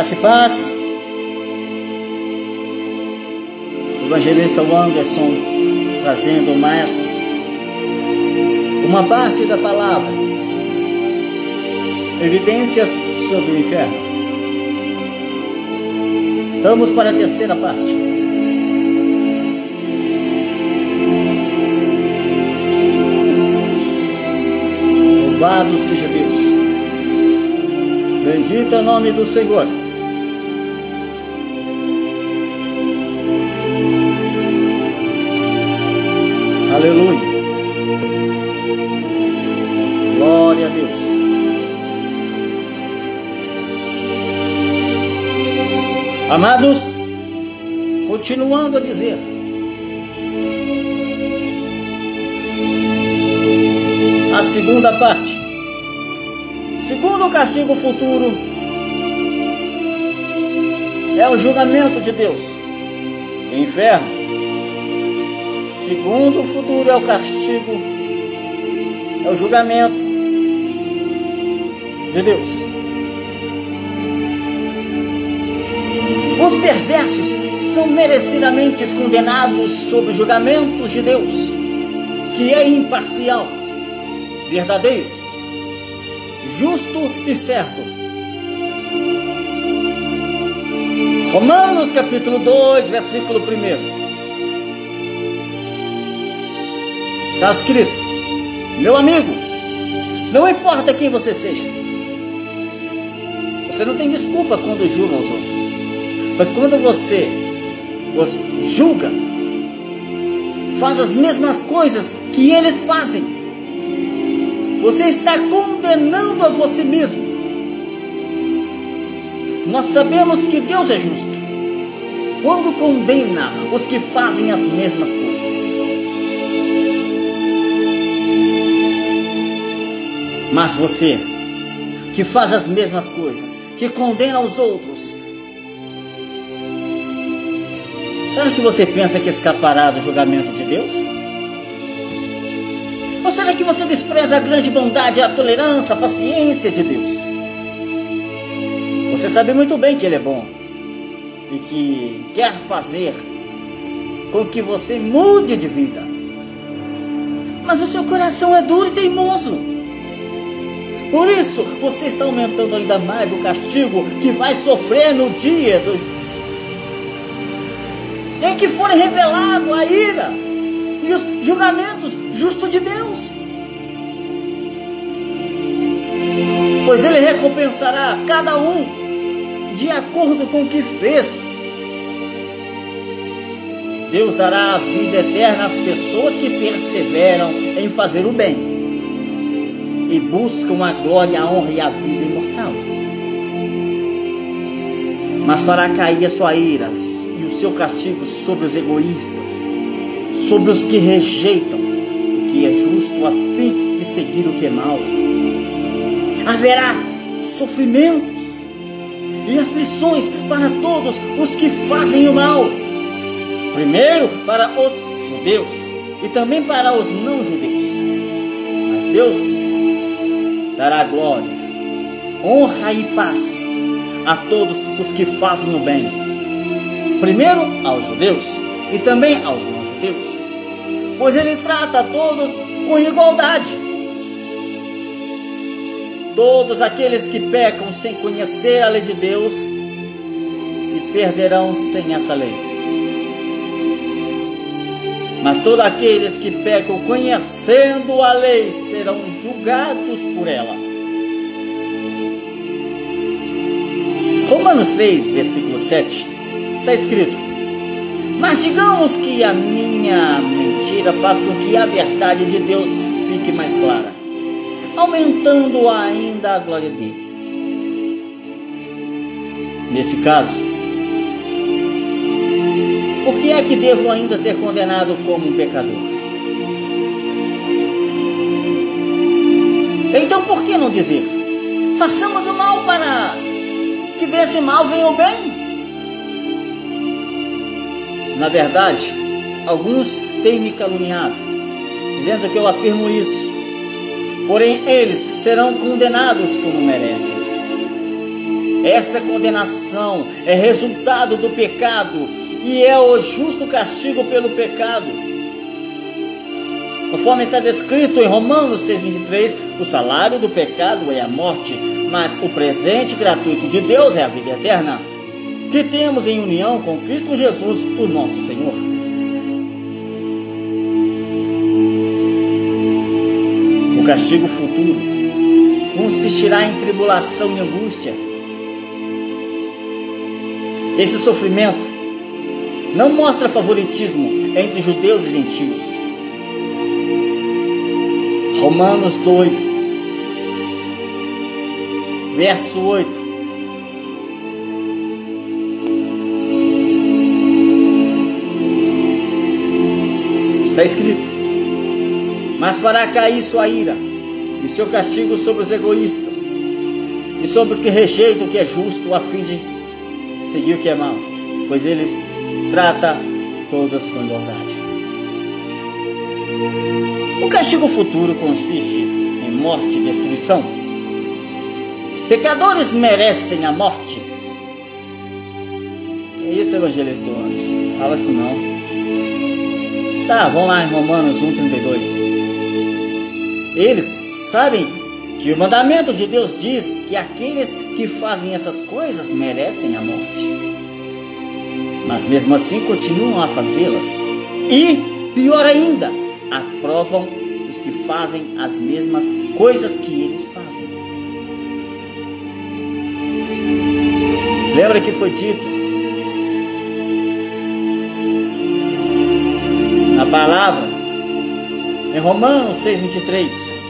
Graça e paz. Evangelista Anderson trazendo mais uma parte da palavra. Evidências sobre o inferno. Estamos para a terceira parte. Louvado seja Deus. Bendito é o nome do Senhor. Amados, continuando a dizer, a segunda parte. Segundo o castigo futuro, é o julgamento de Deus, o inferno. Segundo o futuro é o castigo, é o julgamento de Deus. Os perversos são merecidamente condenados sob julgamentos de Deus, que é imparcial, verdadeiro, justo e certo. Romanos capítulo 2, versículo 1. Está escrito: Meu amigo, não importa quem você seja, você não tem desculpa quando julga os outros. Mas quando você os julga, faz as mesmas coisas que eles fazem, você está condenando a você mesmo. Nós sabemos que Deus é justo quando condena os que fazem as mesmas coisas. Mas você, que faz as mesmas coisas, que condena os outros, será que você pensa que escapará do julgamento de Deus? Ou será que você despreza a grande bondade, a tolerância, a paciência de Deus? Você sabe muito bem que Ele é bom e que quer fazer com que você mude de vida. Mas o seu coração é duro e teimoso. Por isso, você está aumentando ainda mais o castigo que vai sofrer no dia do... em que for revelado a ira e os julgamentos justos de Deus. Pois Ele recompensará cada um de acordo com o que fez. Deus dará a vida eterna às pessoas que perseveram em fazer o bem e buscam a glória, a honra e a vida imortal. Mas fará cair a sua ira o seu castigo sobre os egoístas, sobre os que rejeitam o que é justo a fim de seguir o que é mal. Haverá sofrimentos e aflições para todos os que fazem o mal. Primeiro para os judeus e também para os não judeus. Mas Deus dará glória, honra e paz a todos os que fazem o bem. Primeiro aos judeus e também aos não judeus, pois ele trata a todos com igualdade. Todos aqueles que pecam sem conhecer a lei de Deus se perderão sem essa lei. Mas todos aqueles que pecam conhecendo a lei serão julgados por ela. Romanos 3, versículo 7, está escrito: Mas digamos que a minha mentira faça com que a verdade de Deus fique mais clara aumentando ainda a glória dele. Nesse caso, por que é que devo ainda ser condenado como um pecador? Então por que não dizer? Façamos o mal para que desse mal venha o bem? Na verdade, alguns têm me caluniado, dizendo que eu afirmo isso porém eles serão condenados como merecem. Essa condenação é resultado do pecado e é o justo castigo pelo pecado. Conforme está descrito em Romanos 6,23, o salário do pecado é a morte, mas o presente gratuito de Deus é a vida eterna, que temos em união com Cristo Jesus, o nosso Senhor. O castigo futuro consistirá em tribulação e angústia. Esse sofrimento não mostra favoritismo entre judeus e gentios. Romanos 2, verso 8. Está escrito: Mas fará cair sua ira e seu castigo sobre os egoístas e sobre os que rejeitam o que é justo, a fim de seguir o que é mal, pois eles trata todas com igualdade. O castigo futuro consiste em morte e destruição. Pecadores merecem a morte. Que isso, evangelista anjo? Fala assim não. Tá, vamos lá em Romanos 1,32. Eles sabem que o mandamento de Deus diz que aqueles que fazem essas coisas merecem a morte mas mesmo assim continuam a fazê-las. E, pior ainda, aprovam os que fazem as mesmas coisas que eles fazem. Lembra que foi dito em Romanos 6,23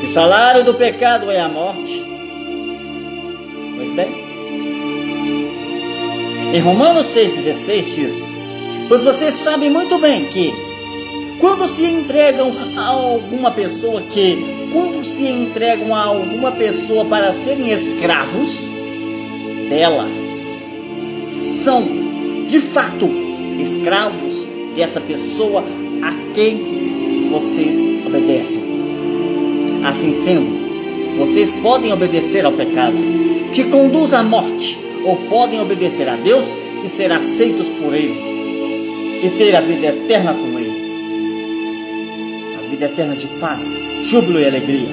que o salário do pecado é a morte. Pois bem, em Romanos 6,16 diz: Pois vocês sabem muito bem que, quando se entregam a alguma pessoa que, quando se entregam a alguma pessoa para serem escravos dela, são de fato escravos dessa pessoa a quem vocês obedecem. Assim sendo, vocês podem obedecer ao pecado, que conduz à morte, ou podem obedecer a Deus e ser aceitos por Ele e ter a vida eterna com Ele. A vida eterna de paz, júbilo e alegria.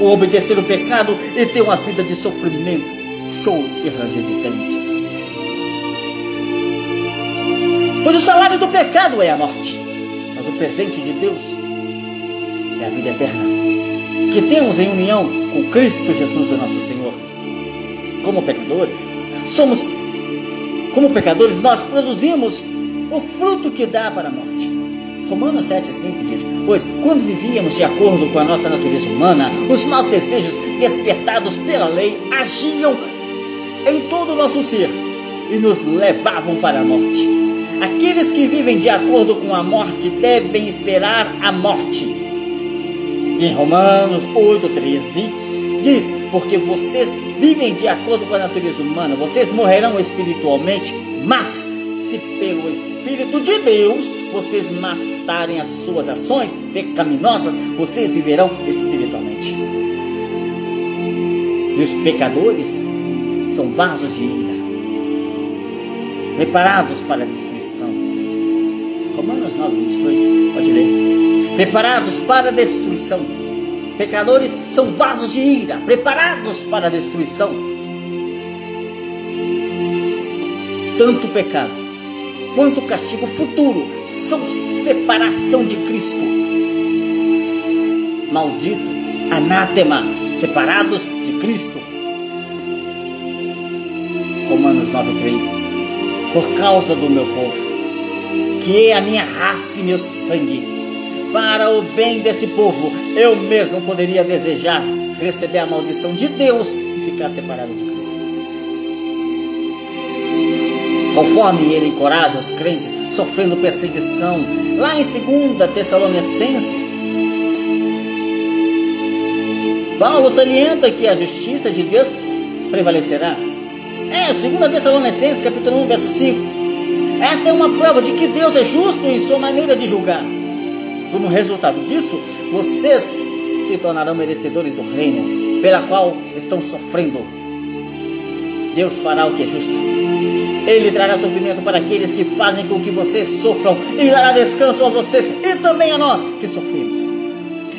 Ou obedecer o pecado e ter uma vida de sofrimento, show e ranger de dentes. Pois o salário do pecado é a morte, mas o presente de Deus é a vida eterna, que temos em união com Cristo Jesus, o nosso Senhor. Como pecadores, somos, como pecadores, nós produzimos o fruto que dá para a morte. Romanos 7,5 diz: Pois quando vivíamos de acordo com a nossa natureza humana, os maus desejos despertados pela lei agiam em todo o nosso ser e nos levavam para a morte. Aqueles que vivem de acordo com a morte devem esperar a morte. Em Romanos 8,13 diz: Porque vocês vivem de acordo com a natureza humana, vocês morrerão espiritualmente, mas se pelo Espírito de Deus vocês matarem as suas ações pecaminosas, vocês viverão espiritualmente. E os pecadores são vasos de ira, preparados para a destruição. Romanos 9, 22, pode ler. Preparados para a destruição Pecadores são vasos de ira, preparados para a destruição. Tanto pecado quanto castigo futuro são separação de Cristo. Maldito, anátema, separados de Cristo. Romanos 9,3 Por causa do meu povo, que é a minha raça e meu sangue, para o bem desse povo, eu mesmo poderia desejar receber a maldição de Deus e ficar separado de Cristo. Conforme ele encoraja os crentes sofrendo perseguição, lá em 2 Tessalonicenses, Paulo salienta que a justiça de Deus prevalecerá. É, 2 Tessalonicenses, capítulo 1, verso 5. Esta é uma prova de que Deus é justo em sua maneira de julgar. Como resultado disso, vocês se tornarão merecedores do reino, pela qual estão sofrendo Deus fará o que é justo. Ele trará sofrimento para aqueles que fazem com que vocês sofram e dará descanso a vocês e também a nós que sofremos.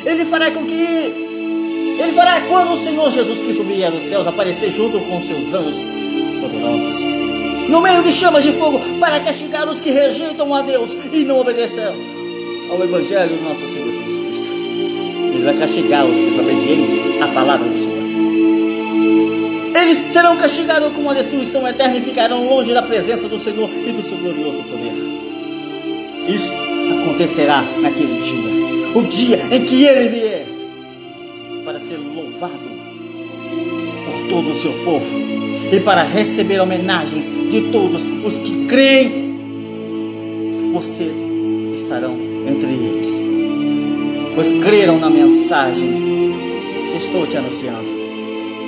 Ele fará com que ele fará quando o Senhor Jesus Cristo vier dos céus aparecer junto com seus anjos poderosos, no meio de chamas de fogo, para castigar os que rejeitam a Deus e não obedecem ao Evangelho do nosso Senhor Jesus Cristo. Ele vai castigar os desobedientes à palavra do Senhor. Eles serão castigados com uma destruição eterna e ficarão longe da presença do Senhor e do seu glorioso poder. Isso acontecerá naquele dia, o dia em que ele vier para ser louvado todo o seu povo e para receber homenagens de todos os que creem. Vocês estarão entre eles, pois creram na mensagem que estou te anunciando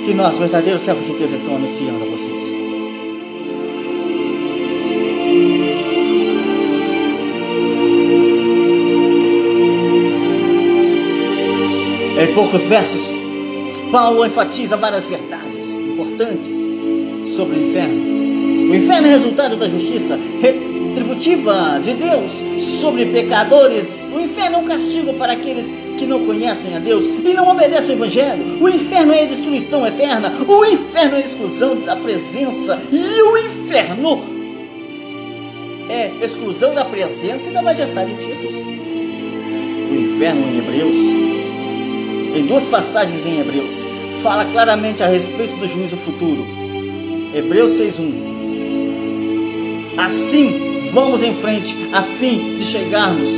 que nós, verdadeiros servos de Deus, estão anunciando a vocês. Em poucos versos, Paulo enfatiza várias verdades importantes sobre o inferno. O inferno é resultado da justiça retributiva de Deus sobre pecadores. O inferno é um castigo para aqueles que não conhecem a Deus e não obedecem o Evangelho. O inferno é a destruição eterna, o inferno é a exclusão da presença, e o inferno é exclusão da presença e da majestade de Jesus. O inferno em Hebreus, em duas passagens em Hebreus, fala claramente a respeito do juízo futuro. Hebreus 6:1. Assim, vamos em frente a fim de chegarmos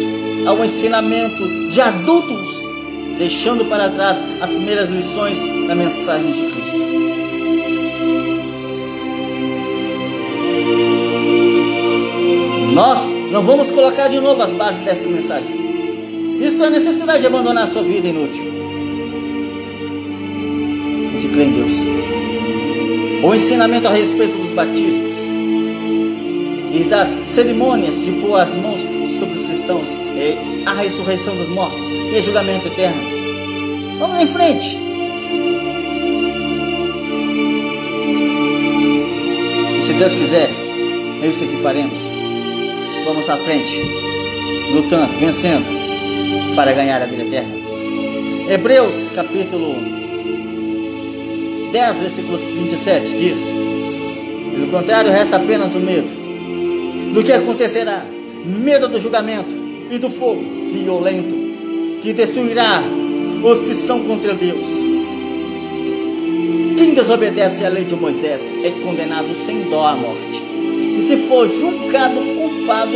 ao ensinamento de adultos, deixando para trás as primeiras lições da mensagem de Cristo. Nós não vamos colocar de novo as bases dessa mensagem. Isto é a necessidade de abandonar a sua vida inútil. De crer em Deus. O ensinamento a respeito dos batismos e das cerimônias de pôr as mãos sobre os cristãos é a ressurreição dos mortos e o julgamento eterno. Vamos em frente. E se Deus quiser, é isso que faremos. Vamos à frente, lutando, vencendo, para ganhar a vida eterna. Hebreus capítulo 10, versículo 27 diz: Pelo contrário, resta apenas o medo do que acontecerá, medo do julgamento e do fogo violento que destruirá os que são contra Deus. Quem desobedece à lei de Moisés é condenado sem dó à morte. E se for julgado culpado,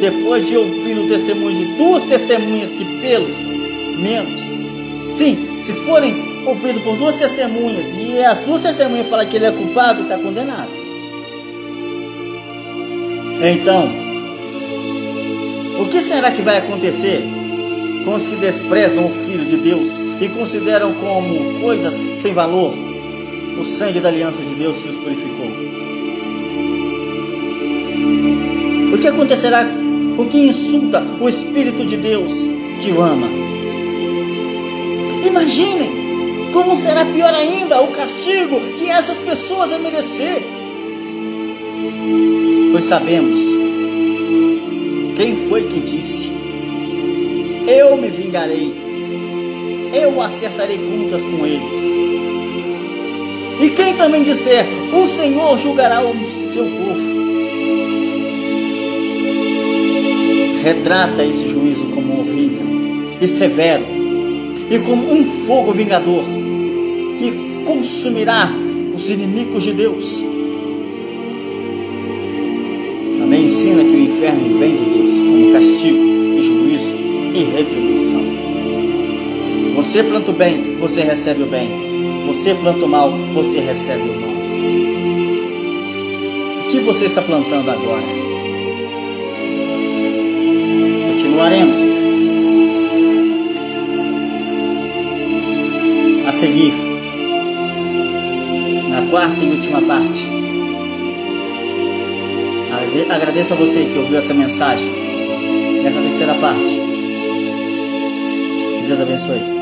depois de ouvir o testemunho de duas testemunhas que pelo menos, sim, se forem ouvidos por duas testemunhas e as duas testemunhas falam que ele é culpado, está condenado. Então, o que será que vai acontecer com os que desprezam o Filho de Deus e consideram como coisas sem valor o sangue da aliança de Deus que os purificou? O que acontecerá com quem insulta o Espírito de Deus que o ama? Imaginem como será pior ainda o castigo que essas pessoas vão merecer. Pois sabemos quem foi que disse: Eu me vingarei, eu acertarei contas com eles. E quem também disser: O Senhor julgará o seu povo. Retrata esse juízo como horrível e severo, e como um fogo vingador consumirá os inimigos de Deus. Também ensina que o inferno vem de Deus como castigo e juízo e retribuição. Você planta o bem, você recebe o bem. Você planta o mal, você recebe o mal. O que você está plantando agora? Continuaremos a seguir quarta e última parte Agradeço a você que ouviu essa mensagem, nessa terceira parte. Que Deus abençoe.